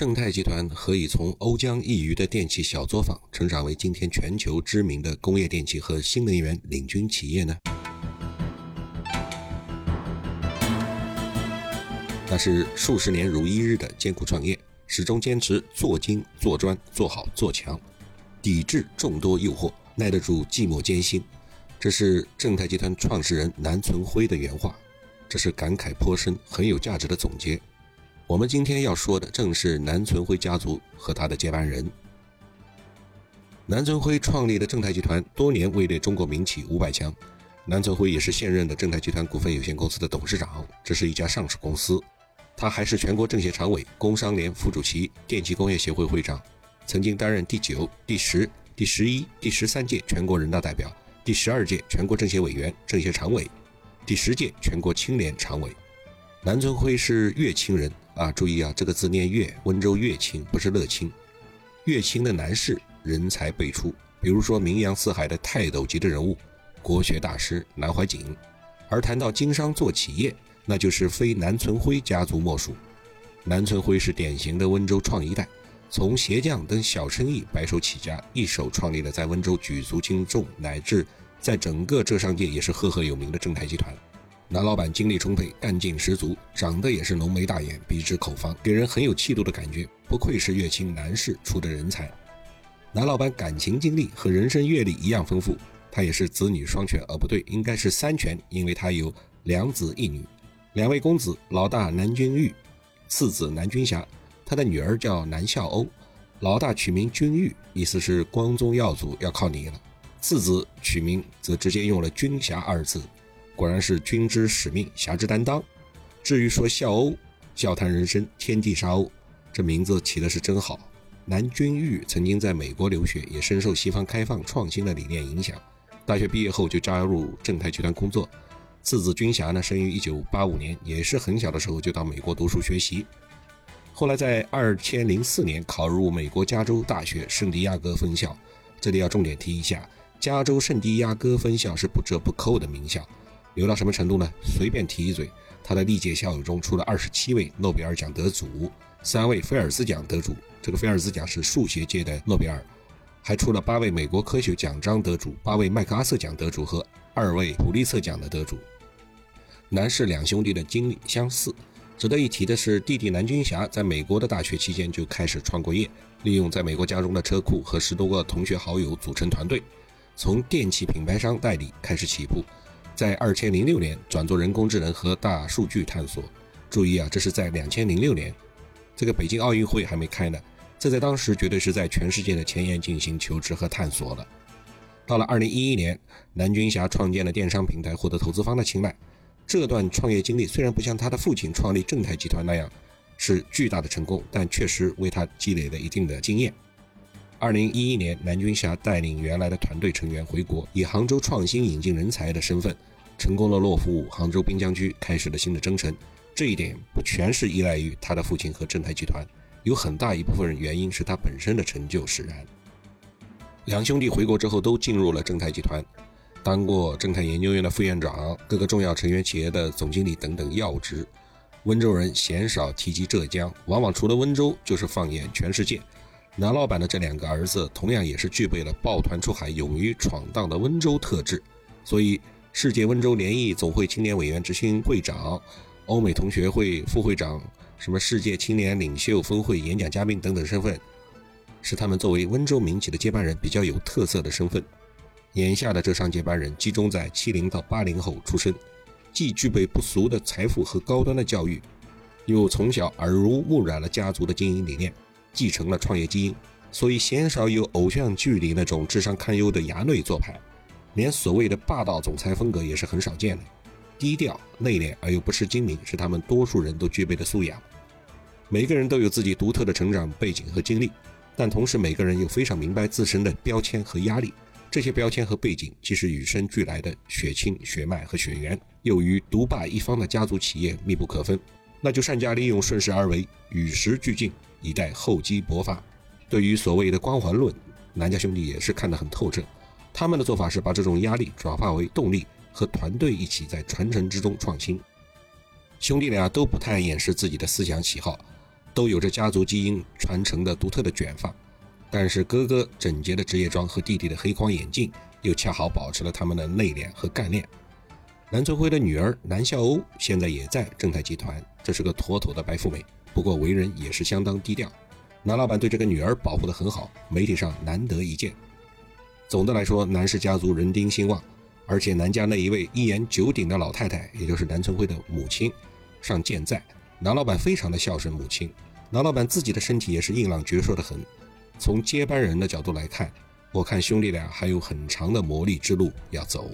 正泰集团何以从瓯江一隅的电器小作坊成长为今天全球知名的工业电器和新能源领军企业呢？那是数十年如一日的艰苦创业，始终坚持做精、做专、做好、做强，抵制众多诱惑，耐得住寂寞艰辛。这是正泰集团创始人南存辉的原话，这是感慨颇深、很有价值的总结。我们今天要说的正是南存辉家族和他的接班人。南存辉创立的正泰集团多年位列中国民企五百强，南存辉也是现任的正泰集团股份有限公司的董事长，这是一家上市公司。他还是全国政协常委、工商联副主席、电气工业协会会长，曾经担任第九、第十、第十一、第十三届全国人大代表，第十二届全国政协委员、政协常委，第十届全国青联常委。南存辉是乐清人啊，注意啊，这个字念乐，温州乐清不是乐清。乐清的男士人才辈出，比如说名扬四海的泰斗级的人物，国学大师南怀瑾。而谈到经商做企业，那就是非南存辉家族莫属。南存辉是典型的温州创一代，从鞋匠等小生意白手起家，一手创立了在温州举足轻重，乃至在整个浙商界也是赫赫有名的正泰集团。南老板精力充沛，干劲十足，长得也是浓眉大眼，鼻直口方，给人很有气度的感觉。不愧是乐清南氏出的人才。南老板感情经历和人生阅历一样丰富，他也是子女双全，呃，不对，应该是三全，因为他有两子一女，两位公子，老大南君玉，次子南君霞，他的女儿叫南孝欧，老大取名君玉，意思是光宗耀祖要靠你了，次子取名则直接用了君霞二字。果然是君之使命，侠之担当。至于说笑欧，笑谈人生，天地杀欧，这名字起的是真好。南君玉曾经在美国留学，也深受西方开放创新的理念影响。大学毕业后就加入正泰集团工作。次子君霞呢，生于一九八五年，也是很小的时候就到美国读书学习。后来在二千零四年考入美国加州大学圣地亚哥分校。这里要重点提一下，加州圣地亚哥分校是不折不扣的名校。牛到什么程度呢？随便提一嘴，他的历届校友中出了二十七位诺贝尔奖得主，三位菲尔兹奖得主，这个菲尔兹奖是数学界的诺贝尔，还出了八位美国科学奖章得主，八位麦克阿瑟奖得主和二位普利策奖的得主。南氏两兄弟的经历相似，值得一提的是，弟弟南军霞在美国的大学期间就开始创过业，利用在美国家中的车库和十多个同学好友组成团队，从电器品牌商代理开始起步。在二千零六年转做人工智能和大数据探索。注意啊，这是在两千零六年，这个北京奥运会还没开呢。这在当时绝对是在全世界的前沿进行求职和探索了。到了二零一一年，南军霞创建了电商平台，获得投资方的青睐。这段创业经历虽然不像他的父亲创立正泰集团那样是巨大的成功，但确实为他积累了一定的经验。二零一一年，南军霞带领原来的团队成员回国，以杭州创新引进人才的身份。成功的落户杭州滨江区，开始了新的征程。这一点不全是依赖于他的父亲和正泰集团，有很大一部分原因是他本身的成就使然。两兄弟回国之后都进入了正泰集团，当过正泰研究院的副院长、各个重要成员企业的总经理等等要职。温州人鲜少提及浙江，往往除了温州就是放眼全世界。南老板的这两个儿子同样也是具备了抱团出海、勇于闯荡的温州特质，所以。世界温州联谊总会青年委员执行会长、欧美同学会副会长、什么世界青年领袖峰会演讲嘉宾等等身份，是他们作为温州民企的接班人比较有特色的身份。眼下的浙商接班人集中在七零到八零后出身，既具备不俗的财富和高端的教育，又从小耳濡目染了家族的经营理念，继承了创业基因，所以鲜少有偶像剧里那种智商堪忧的衙内做派。连所谓的霸道总裁风格也是很少见的，低调内敛而又不失精明，是他们多数人都具备的素养。每个人都有自己独特的成长背景和经历，但同时每个人又非常明白自身的标签和压力。这些标签和背景既是与生俱来的血亲血脉和血缘，又与独霸一方的家族企业密不可分。那就善加利用，顺势而为，与时俱进，以待厚积薄发。对于所谓的光环论，南家兄弟也是看得很透彻。他们的做法是把这种压力转化为动力，和团队一起在传承之中创新。兄弟俩都不太掩饰自己的思想喜好，都有着家族基因传承的独特的卷发，但是哥哥整洁的职业装和弟弟的黑框眼镜又恰好保持了他们的内敛和干练。南村辉的女儿南笑鸥现在也在正泰集团，这是个妥妥的白富美，不过为人也是相当低调。南老板对这个女儿保护得很好，媒体上难得一见。总的来说，南氏家族人丁兴旺，而且南家那一位一言九鼎的老太太，也就是南村辉的母亲，尚健在。南老板非常的孝顺母亲，南老板自己的身体也是硬朗矍铄的很。从接班人的角度来看，我看兄弟俩还有很长的磨砺之路要走。